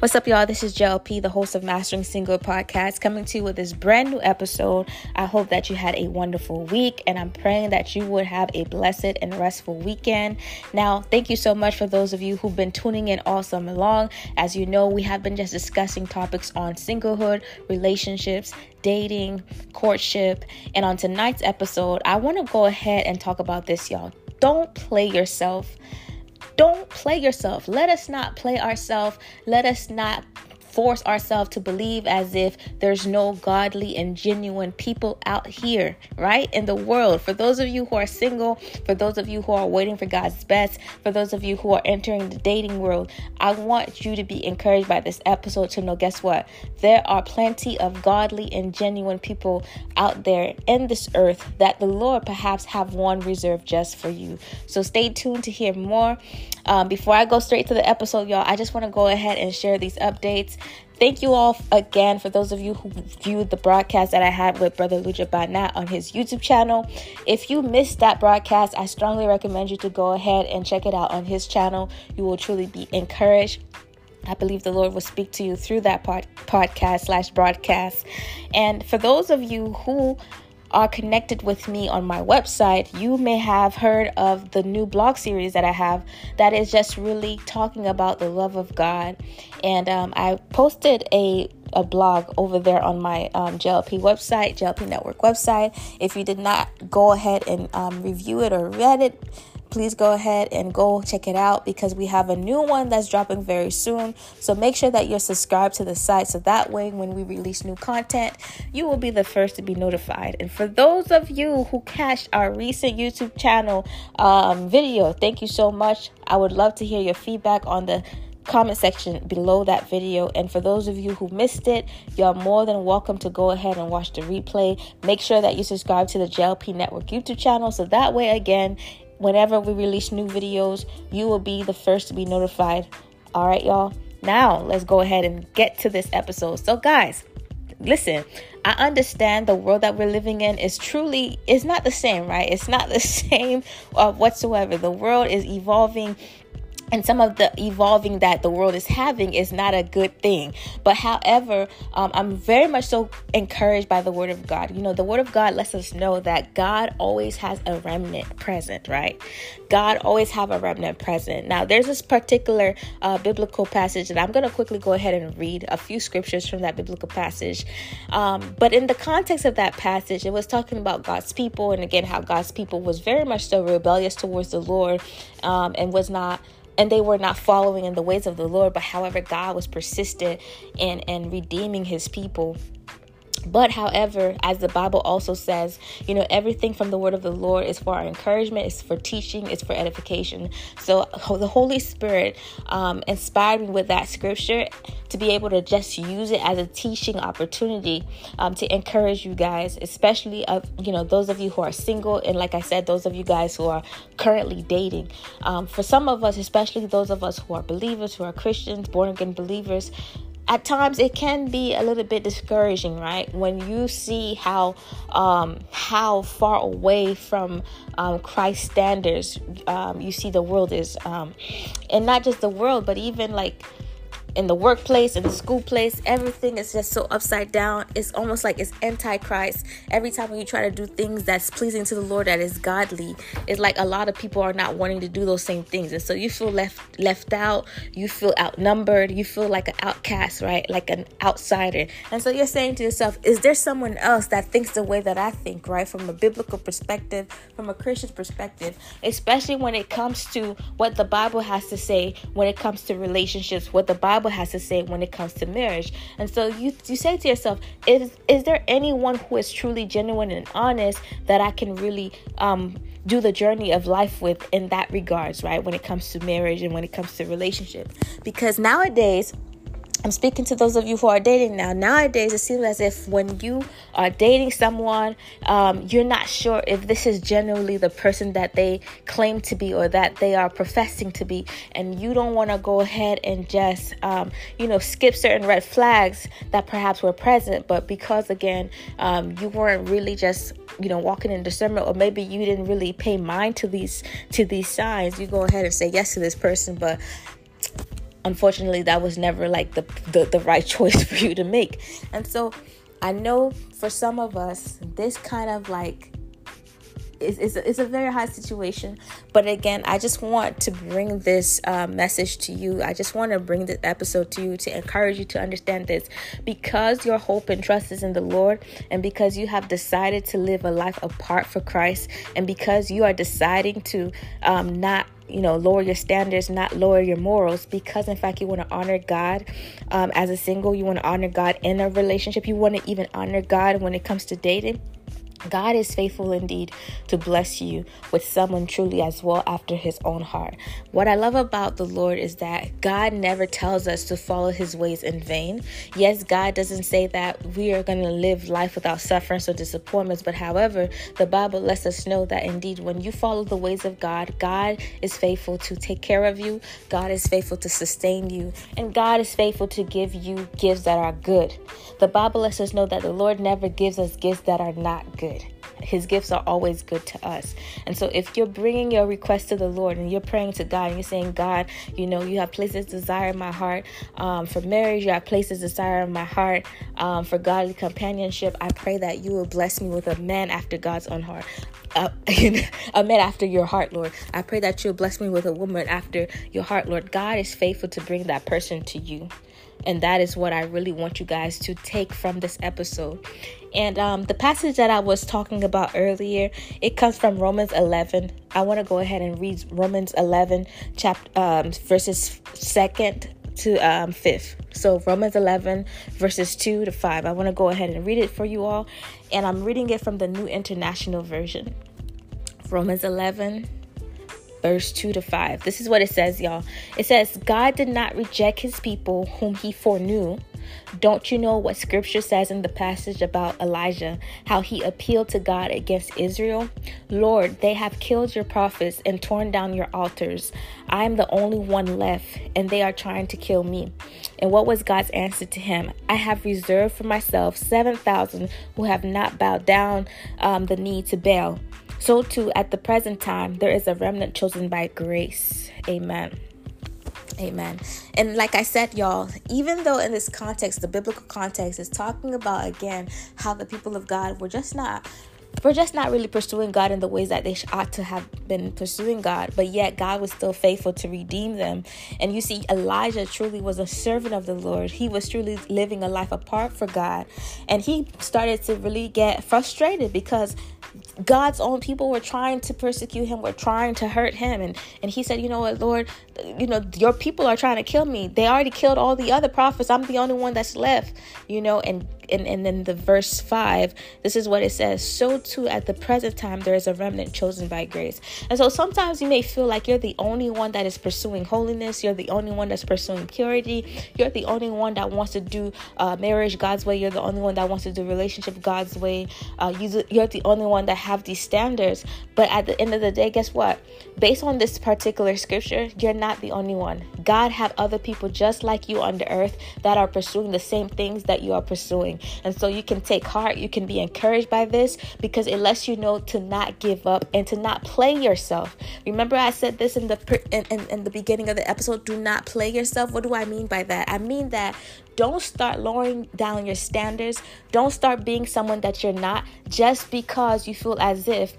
What's up, y'all? This is JLP, the host of Mastering Single Podcast, coming to you with this brand new episode. I hope that you had a wonderful week, and I'm praying that you would have a blessed and restful weekend. Now, thank you so much for those of you who've been tuning in all summer long. As you know, we have been just discussing topics on singlehood, relationships, dating, courtship, and on tonight's episode, I want to go ahead and talk about this, y'all. Don't play yourself don't play yourself. Let us not play ourselves. Let us not force ourselves to believe as if there's no godly and genuine people out here, right? In the world. For those of you who are single, for those of you who are waiting for God's best, for those of you who are entering the dating world, I want you to be encouraged by this episode to know guess what? There are plenty of godly and genuine people out there in this earth that the Lord perhaps have one reserved just for you. So stay tuned to hear more. Um, before I go straight to the episode, y'all, I just want to go ahead and share these updates. Thank you all again for those of you who viewed the broadcast that I had with Brother Luja Banat on his YouTube channel. If you missed that broadcast, I strongly recommend you to go ahead and check it out on his channel. You will truly be encouraged. I believe the Lord will speak to you through that pod- podcast slash broadcast. And for those of you who are connected with me on my website, you may have heard of the new blog series that I have that is just really talking about the love of God. And um, I posted a a blog over there on my um, JLP website, JLP Network website. If you did not go ahead and um, review it or read it, please go ahead and go check it out because we have a new one that's dropping very soon. So make sure that you're subscribed to the site so that way when we release new content, you will be the first to be notified. And for those of you who catched our recent YouTube channel um, video, thank you so much. I would love to hear your feedback on the comment section below that video. And for those of you who missed it, you're more than welcome to go ahead and watch the replay. Make sure that you subscribe to the JLP Network YouTube channel so that way, again, whenever we release new videos, you will be the first to be notified. All right, y'all. Now, let's go ahead and get to this episode. So, guys, listen, I understand the world that we're living in is truly is not the same, right? It's not the same uh, whatsoever. The world is evolving and some of the evolving that the world is having is not a good thing. But however, um, I'm very much so encouraged by the Word of God. You know, the Word of God lets us know that God always has a remnant present, right? God always have a remnant present. Now, there's this particular uh, biblical passage that I'm going to quickly go ahead and read a few scriptures from that biblical passage. Um, but in the context of that passage, it was talking about God's people, and again, how God's people was very much so rebellious towards the Lord um, and was not and they were not following in the ways of the Lord, but however, God was persistent in and redeeming his people. But however, as the Bible also says, you know, everything from the word of the Lord is for our encouragement, it's for teaching, it's for edification. So the Holy Spirit um, inspired me with that scripture to be able to just use it as a teaching opportunity um, to encourage you guys, especially of you know those of you who are single, and like I said, those of you guys who are currently dating. Um, for some of us, especially those of us who are believers, who are Christians, born again believers at times it can be a little bit discouraging right? When you see how um, how far away from um, christ standards um, you see the world is um, and not just the world but even like in the workplace, in the school place, everything is just so upside down. It's almost like it's antichrist. Every time you try to do things that's pleasing to the Lord, that is godly, it's like a lot of people are not wanting to do those same things, and so you feel left left out. You feel outnumbered. You feel like an outcast, right? Like an outsider. And so you're saying to yourself, is there someone else that thinks the way that I think, right? From a biblical perspective, from a Christian perspective, especially when it comes to what the Bible has to say when it comes to relationships, what the Bible Bible has to say when it comes to marriage. And so you you say to yourself, is is there anyone who is truly genuine and honest that I can really um do the journey of life with in that regards, right? When it comes to marriage and when it comes to relationship. Because nowadays I'm speaking to those of you who are dating now. Nowadays, it seems as if when you are dating someone, um, you're not sure if this is genuinely the person that they claim to be or that they are professing to be. And you don't want to go ahead and just, um, you know, skip certain red flags that perhaps were present. But because, again, um, you weren't really just, you know, walking in discernment, or maybe you didn't really pay mind to these to these signs, you go ahead and say yes to this person. But unfortunately that was never like the, the the right choice for you to make. And so i know for some of us this kind of like it's, it's, a, it's a very hard situation. But again i just want to bring this uh, message to you. I just want to bring this episode to you to encourage you to understand this. Because your hope and trust is in the lord and because you have decided to live a life apart for christ and because you are deciding to um, not you know lower your standards not lower your morals because in fact you want to honor god um, as a single you want to honor god in a relationship you want to even honor god when it comes to dating God is faithful indeed to bless you with someone truly as well after his own heart. What I love about the Lord is that God never tells us to follow his ways in vain. Yes, God doesn't say that we are going to live life without sufferance or disappointments, but however, the Bible lets us know that indeed when you follow the ways of God, God is faithful to take care of you, God is faithful to sustain you, and God is faithful to give you gifts that are good. The Bible lets us know that the Lord never gives us gifts that are not good. His gifts are always good to us. And so if you're bringing your request to the Lord and you're praying to God and you're saying, God, you know, you have places desire in my heart um, for marriage, you have places desire in my heart um, for godly companionship, I pray that you will bless me with a man after God's own heart. Uh, a man after your heart, Lord. I pray that you'll bless me with a woman after your heart, Lord. God is faithful to bring that person to you. And that is what I really want you guys to take from this episode. And um, the passage that I was talking about earlier, it comes from Romans 11. I want to go ahead and read Romans 11, chapter um, verses second to um, fifth. So Romans 11, verses 2 to 5. I want to go ahead and read it for you all. And I'm reading it from the New International Version. Romans 11, verse 2 to 5. This is what it says, y'all. It says, God did not reject his people whom he foreknew. Don't you know what scripture says in the passage about Elijah, how he appealed to God against Israel? Lord, they have killed your prophets and torn down your altars. I am the only one left, and they are trying to kill me. And what was God's answer to him? I have reserved for myself 7,000 who have not bowed down um, the knee to Baal. So, too, at the present time, there is a remnant chosen by grace. Amen. Amen. And like I said, y'all, even though in this context, the biblical context is talking about again how the people of God were just not we're just not really pursuing God in the ways that they ought to have been pursuing God, but yet God was still faithful to redeem them. And you see, Elijah truly was a servant of the Lord. He was truly living a life apart for God. And he started to really get frustrated because God's own people were trying to persecute him, were trying to hurt him. And, and he said, You know what, Lord, you know, your people are trying to kill me. They already killed all the other prophets. I'm the only one that's left, you know. And and, and then the verse 5, this is what it says So too at the present time there is a remnant chosen by grace. And so sometimes you may feel like you're the only one that is pursuing holiness, you're the only one that's pursuing purity, you're the only one that wants to do uh, marriage God's way, you're the only one that wants to do relationship God's way, uh, you're the only one that have these standards. But at the end of the day, guess what? Based on this particular scripture, you're not the only one. God have other people just like you on the earth that are pursuing the same things that you are pursuing. And so you can take heart, you can be encouraged by this because it lets you know to not give up and to not play yourself. Remember I said this in the in, in, in the beginning of the episode, do not play yourself. What do I mean by that? I mean that don't start lowering down your standards. Don't start being someone that you're not just because you feel as if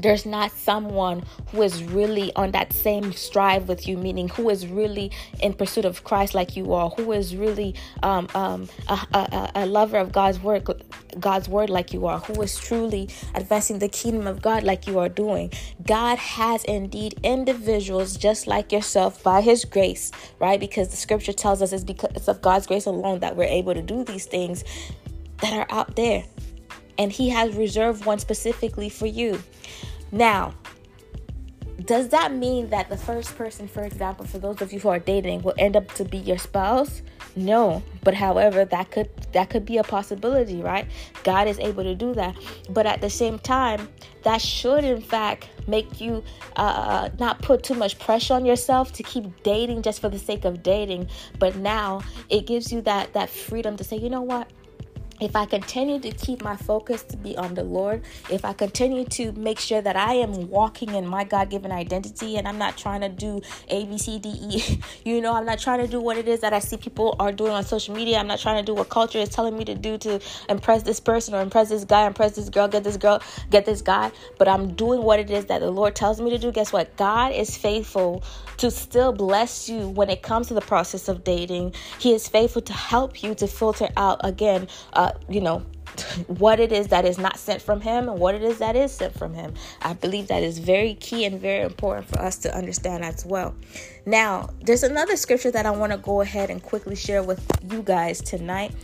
there's not someone who is really on that same strive with you, meaning who is really in pursuit of Christ like you are, who is really um, um, a, a, a, lover of God's word, God's word like you are, who is truly advancing the kingdom of God like you are doing. God has indeed individuals just like yourself by His grace, right? Because the Scripture tells us it's because of God's grace alone that we're able to do these things that are out there and He has reserved one specifically for you. Now, does that mean that the first person, for example, for those of you who are dating, will end up to be your spouse? No, but however, that could that could be a possibility, right? God is able to do that, but at the same time, that should in fact make you uh, not put too much pressure on yourself to keep dating just for the sake of dating. But now it gives you that that freedom to say, you know what, if I continue to keep my focus to be on the Lord, if I continue to make sure that I am walking in my God given identity and I'm not trying to do A, B, C, D, E, you know, I'm not trying to do what it is that I see people are doing on social media. I'm not trying to do what culture is telling me to do to impress this person or impress this guy, impress this girl, get this girl, get this guy, but I'm doing what it is that the Lord tells me to do. Guess what? God is faithful to still bless you when it comes to the process of dating. He is faithful to help you to filter out again. Uh, you know, what it is that is not sent from him and what it is that is sent from him. I believe that is very key and very important for us to understand as well. Now, there's another scripture that I want to go ahead and quickly share with you guys tonight.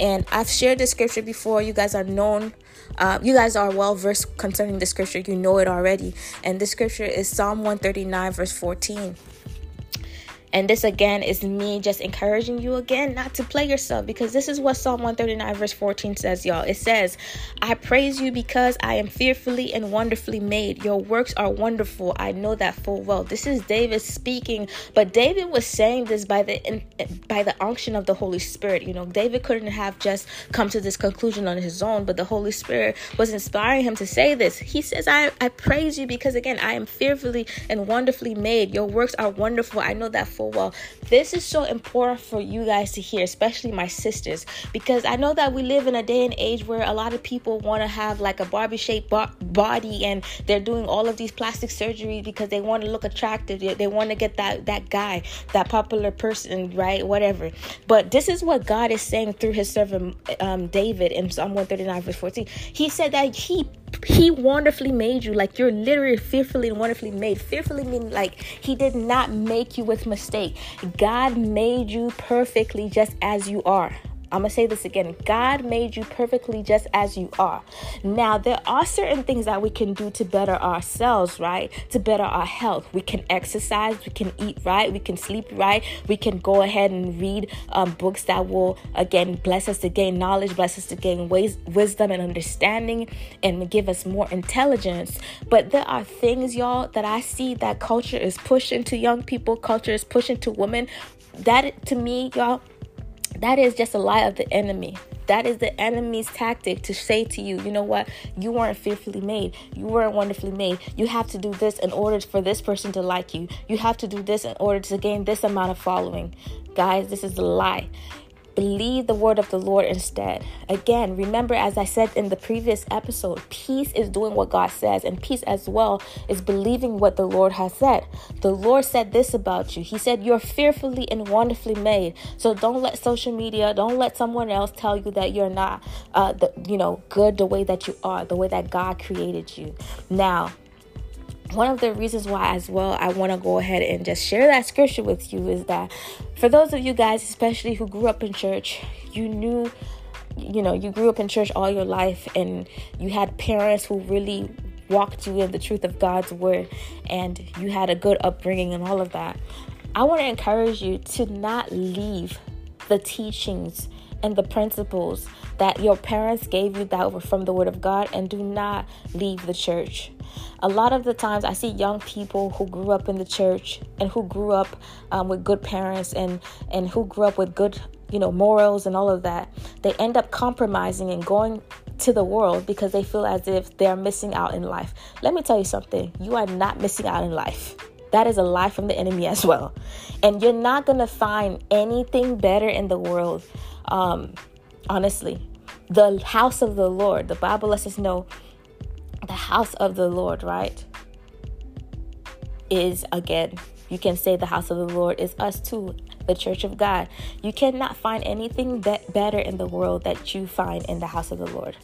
And I've shared this scripture before. You guys are known, uh, you guys are well versed concerning the scripture. You know it already. And the scripture is Psalm 139, verse 14. And this again is me just encouraging you again not to play yourself because this is what Psalm 139, verse 14 says, y'all. It says, I praise you because I am fearfully and wonderfully made. Your works are wonderful. I know that full well. This is David speaking, but David was saying this by the by the unction of the Holy Spirit. You know, David couldn't have just come to this conclusion on his own, but the Holy Spirit was inspiring him to say this. He says, I, I praise you because again, I am fearfully and wonderfully made. Your works are wonderful. I know that full well. This is so important for you guys to hear, especially my sisters, because I know that we live in a day and age where a lot of people want to have like a Barbie shaped bo- body and they're doing all of these plastic surgeries because they want to look attractive. They, they want to get that, that guy, that popular person, right? Whatever. But this is what God is saying through his servant um, David in Psalm 139, verse 14. He said that he he wonderfully made you. Like you're literally fearfully and wonderfully made. Fearfully mean like he did not make you with mistake. God made you perfectly just as you are I'm going to say this again. God made you perfectly just as you are. Now, there are certain things that we can do to better ourselves, right? To better our health. We can exercise, we can eat right, we can sleep right, we can go ahead and read um, books that will, again, bless us to gain knowledge, bless us to gain ways, wisdom and understanding, and give us more intelligence. But there are things, y'all, that I see that culture is pushing to young people, culture is pushing to women. That, to me, y'all, that is just a lie of the enemy. That is the enemy's tactic to say to you, you know what? You weren't fearfully made. You weren't wonderfully made. You have to do this in order for this person to like you. You have to do this in order to gain this amount of following. Guys, this is a lie. Believe the word of the Lord instead. Again, remember, as I said in the previous episode, peace is doing what God says, and peace as well is believing what the Lord has said. The Lord said this about you He said, You're fearfully and wonderfully made. So don't let social media, don't let someone else tell you that you're not, uh, the, you know, good the way that you are, the way that God created you. Now, one of the reasons why as well i want to go ahead and just share that scripture with you is that for those of you guys especially who grew up in church you knew you know you grew up in church all your life and you had parents who really walked you in the truth of god's word and you had a good upbringing and all of that. I want to encourage you to not leave the teachings and the principles that your parents gave you that were from the word of god and do not leave the church a lot of the times I see young people who grew up in the church and who grew up um, with good parents and and who grew up with good you know morals and all of that. They end up compromising and going to the world because they feel as if they're missing out in life. Let me tell you something. You are not missing out in life. That is a lie from the enemy as well. And you're not going to find anything better in the world. Um, honestly, the house of the Lord, the Bible lets us know the house of the Lord, right? Is again, you can say the house of the Lord is us too, the church of God. You cannot find anything that better in the world that you find in the house of the Lord.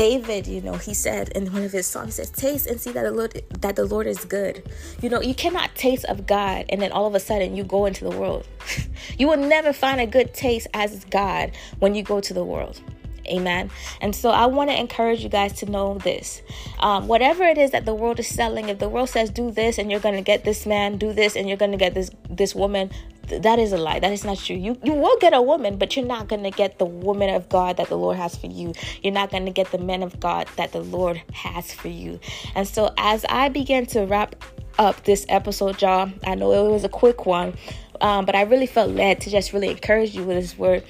David, you know, he said in one of his songs, he says, "Taste and see that the Lord that the Lord is good." You know, you cannot taste of God and then all of a sudden you go into the world. you will never find a good taste as God when you go to the world. Amen. And so I want to encourage you guys to know this. Um, whatever it is that the world is selling, if the world says do this and you're going to get this man, do this and you're going to get this this woman, that is a lie. That is not true. You you will get a woman, but you're not to get the woman of God that the Lord has for you. You're not to get the men of God that the Lord has for you. And so as I begin to wrap up this episode, y'all, I know it was a quick one, um, but I really felt led to just really encourage you with this word.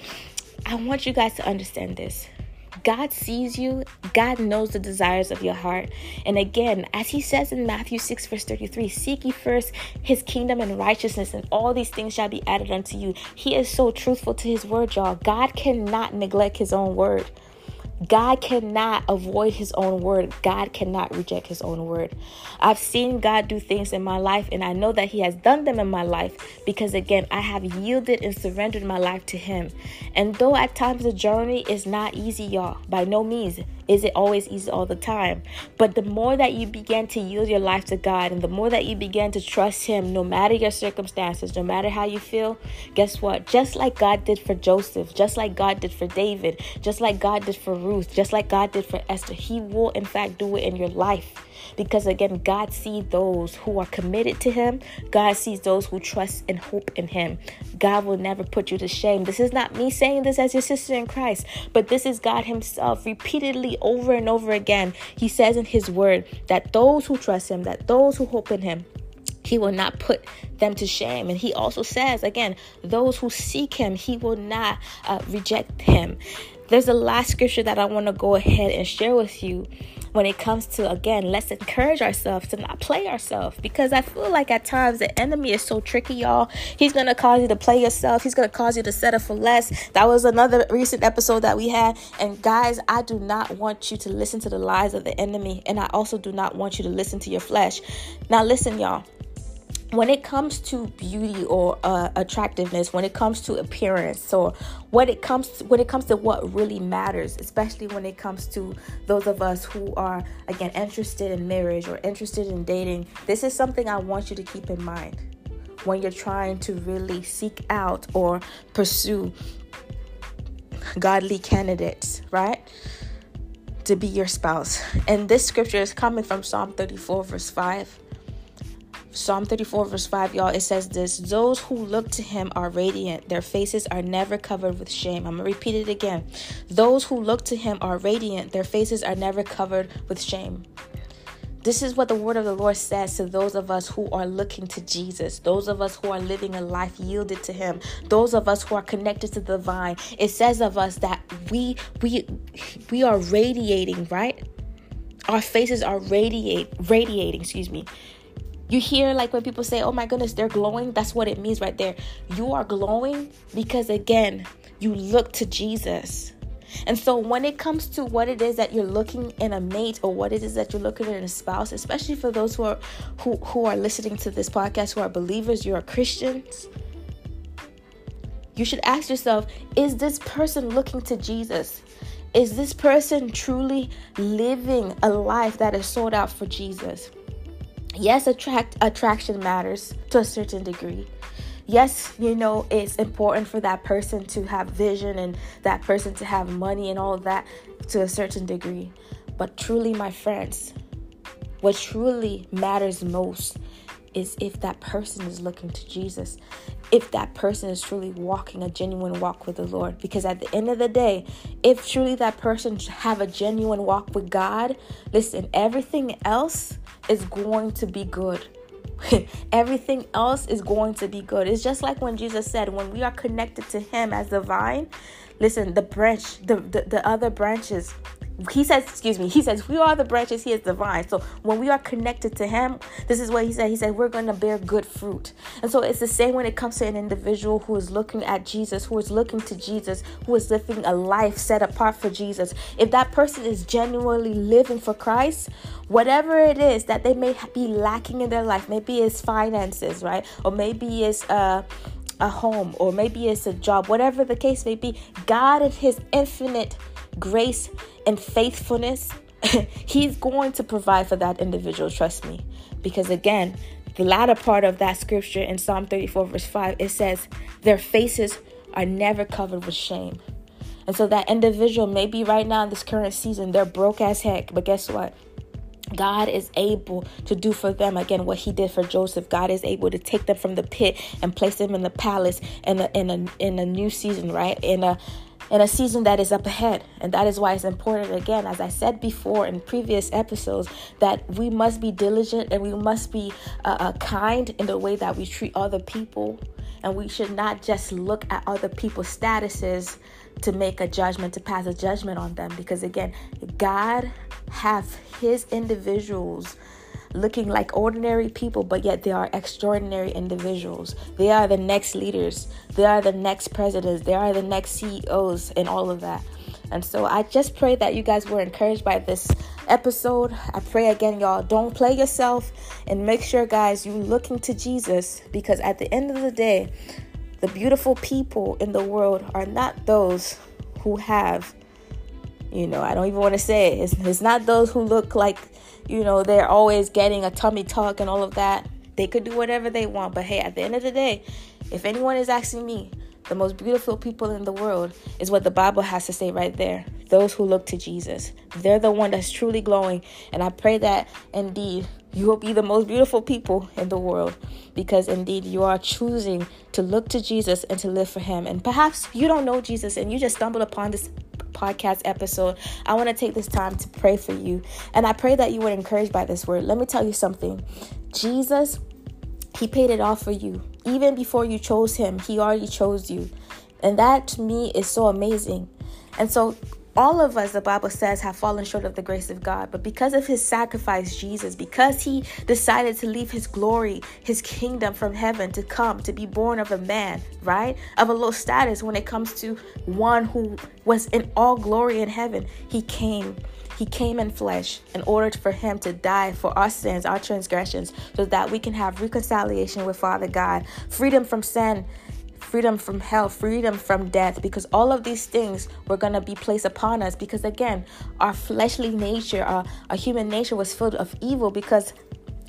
I want you guys to understand this. God sees you, God knows the desires of your heart. And again, as he says in Matthew 6, verse 33, seek ye first his kingdom and righteousness, and all these things shall be added unto you. He is so truthful to his word, y'all. God cannot neglect his own word. God cannot avoid his own word. God cannot reject his own word. I've seen God do things in my life, and I know that he has done them in my life because, again, I have yielded and surrendered my life to him. And though at times the journey is not easy, y'all, by no means is it always easy all the time. But the more that you begin to yield your life to God and the more that you begin to trust Him, no matter your circumstances, no matter how you feel, guess what? Just like God did for Joseph, just like God did for David, just like God did for Ruth, just like God did for Esther, He will in fact do it in your life. Because again, God sees those who are committed to Him. God sees those who trust and hope in Him. God will never put you to shame. This is not me saying this as your sister in Christ, but this is God Himself repeatedly over and over again. He says in His Word that those who trust Him, that those who hope in Him, he will not put them to shame. And he also says, again, those who seek him, he will not uh, reject him. There's a last scripture that I want to go ahead and share with you when it comes to again let's encourage ourselves to not play ourselves. Because i feel like at times the enemy is so tricky y'all. He's gonna cause you to play yourself. He's gonna cause you to settle for less. That was another recent episode that we had. And guys i do not want you to listen to the lies of the enemy. And i also do not want you to listen to your flesh. Now listen y'all when it comes to beauty or uh, attractiveness when it comes to appearance or what it comes to, when it comes to what really matters especially when it comes to those of us who are again interested in marriage or interested in dating this is something i want you to keep in mind. When you're trying to really seek out or pursue godly candidates right? To be your spouse. And this scripture is coming from psalm 34 verse 5 Psalm 34, verse 5, y'all, it says this Those who look to him are radiant, their faces are never covered with shame. I'm going to repeat it again. Those who look to him are radiant, their faces are never covered with shame. This is what the word of the Lord says to those of us who are looking to Jesus, those of us who are living a life yielded to him, those of us who are connected to the vine. It says of us that we we we are radiating, right? Our faces are radiate radiating, excuse me you hear like when people say, oh my goodness, they're glowing. That's what it means right there. You are glowing because, again, you look to Jesus. And so when it comes to what it is that you're looking in a mate or what it is that you're looking in a spouse, especially for those who are who, who are listening to this podcast who are believers, you are Christians, you should ask yourself, is this person looking to Jesus? Is this person truly living a life that is sold out for Jesus? Yes attract attraction matters to a certain degree yes you know it's important for that person to have vision and that person to have money and all that to a certain degree but truly my friends what truly matters most is if that person is looking to Jesus, if that person is truly walking a genuine walk with the Lord. Because at the end of the day, if truly that person have a genuine walk with God, listen, everything else is going to be good. Everything else is going to be good. It's just like when Jesus said, when we are connected to Him as the vine, listen, the branch, the, the, the other branches, he says, excuse me, he says, we are the branches, he is the vine. So when we are connected to him, this is what he said. He said, we're going to bear good fruit. And so it's the same when it comes to an individual who is looking at Jesus, who is looking to Jesus, who is living a life set apart for Jesus. If that person is genuinely living for Christ, whatever it is that they may be lacking in their life, maybe it's finances, right? Or maybe it's, uh, a home or maybe it's a job, whatever the case may be, God in His infinite grace and faithfulness, He's going to provide for that individual. Trust me. Because again, the latter part of that scripture in Psalm 34, verse 5, it says, Their faces are never covered with shame. And so that individual, maybe right now in this current season, they're broke as heck. But guess what? God is able to do for them again what He did for Joseph. God is able to take them from the pit and place them in the palace in a in a in a new season, right? In a in a season that is up ahead. And that is why it's important, again, as I said before in previous episodes, that we must be diligent and we must be uh, uh, kind in the way that we treat other people And we should not just look at other people's statuses to make a judgment, to pass a judgment on them. Because again, God have his individuals looking like ordinary people, but yet they are extraordinary individuals. They are the next leaders, they are the next presidents, they are the next CEOs, and all of that. And so I just pray that you guys were encouraged by this episode. I pray again, y'all, don't play yourself and make sure, guys, you looking to Jesus because at the end of the day, the beautiful people in the world are not those who have, you know, I don't even want to say it. It's, it's not those who look like, you know, they're always getting a tummy tuck and all of that. They could do whatever they want. But hey, at the end of the day, if anyone is asking me, the most beautiful people in the world is what the Bible has to say right there. Those who look to Jesus. They're the one that's truly glowing. And I pray that indeed you will be the most beautiful people in the world because indeed you are choosing to look to Jesus and to live for Him. And perhaps you don't know Jesus and you just stumbled upon this podcast episode. I want to take this time to pray for you. And I pray that you were encouraged by this word. Let me tell you something Jesus, He paid it all for you. Even before you chose him, he already chose you. And that to me is so amazing. And so all of us, the Bible says, have fallen short of the grace of God. But because of his sacrifice, Jesus, because he decided to leave his glory, his kingdom from heaven to come, to be born of a man, right? Of a low status when it comes to one who was in all glory in heaven, he came he came in flesh in order for him to die for our sins, our transgressions, so that we can have reconciliation with Father God, freedom from sin, freedom from hell, freedom from death, because all of these things were going to be placed upon us. Because again, our fleshly nature, our, our human nature was filled of evil because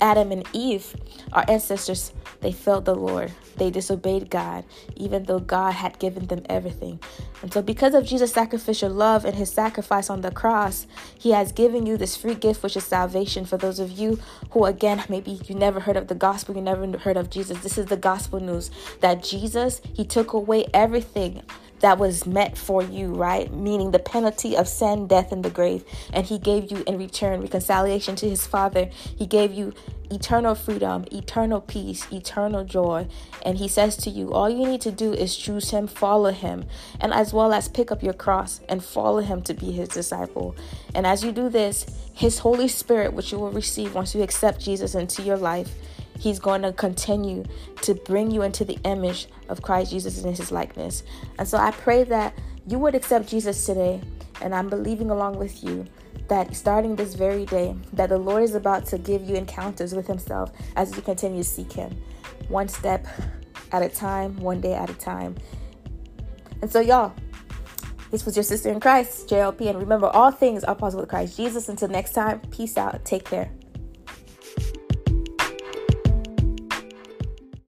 Adam and Eve, our ancestors, they failed the Lord. They disobeyed God, even though God had given them everything. And so, because of Jesus' sacrificial love and his sacrifice on the cross, he has given you this free gift, which is salvation. For those of you who, again, maybe you never heard of the gospel, you never heard of Jesus, this is the gospel news that Jesus, he took away everything that was meant for you, right? Meaning the penalty of sin, death, and the grave. And He gave you in return reconciliation to His Father. He gave you eternal freedom, eternal peace, eternal joy. And He says to you, all you need to do is choose Him, follow Him, and as well as pick up your cross and follow Him to be His disciple. And as you do this, His Holy Spirit, which you will receive once you accept Jesus into your life, He's going to continue to bring you into the image of Christ Jesus in his likeness. And so I pray that you would accept Jesus today. And I'm believing along with you that starting this very day, that the Lord is about to give you encounters with himself as you continue to seek him. One step at a time, one day at a time. And so, y'all, this was your sister in Christ, JLP. And remember, all things are possible with Christ Jesus. Until next time, peace out. Take care.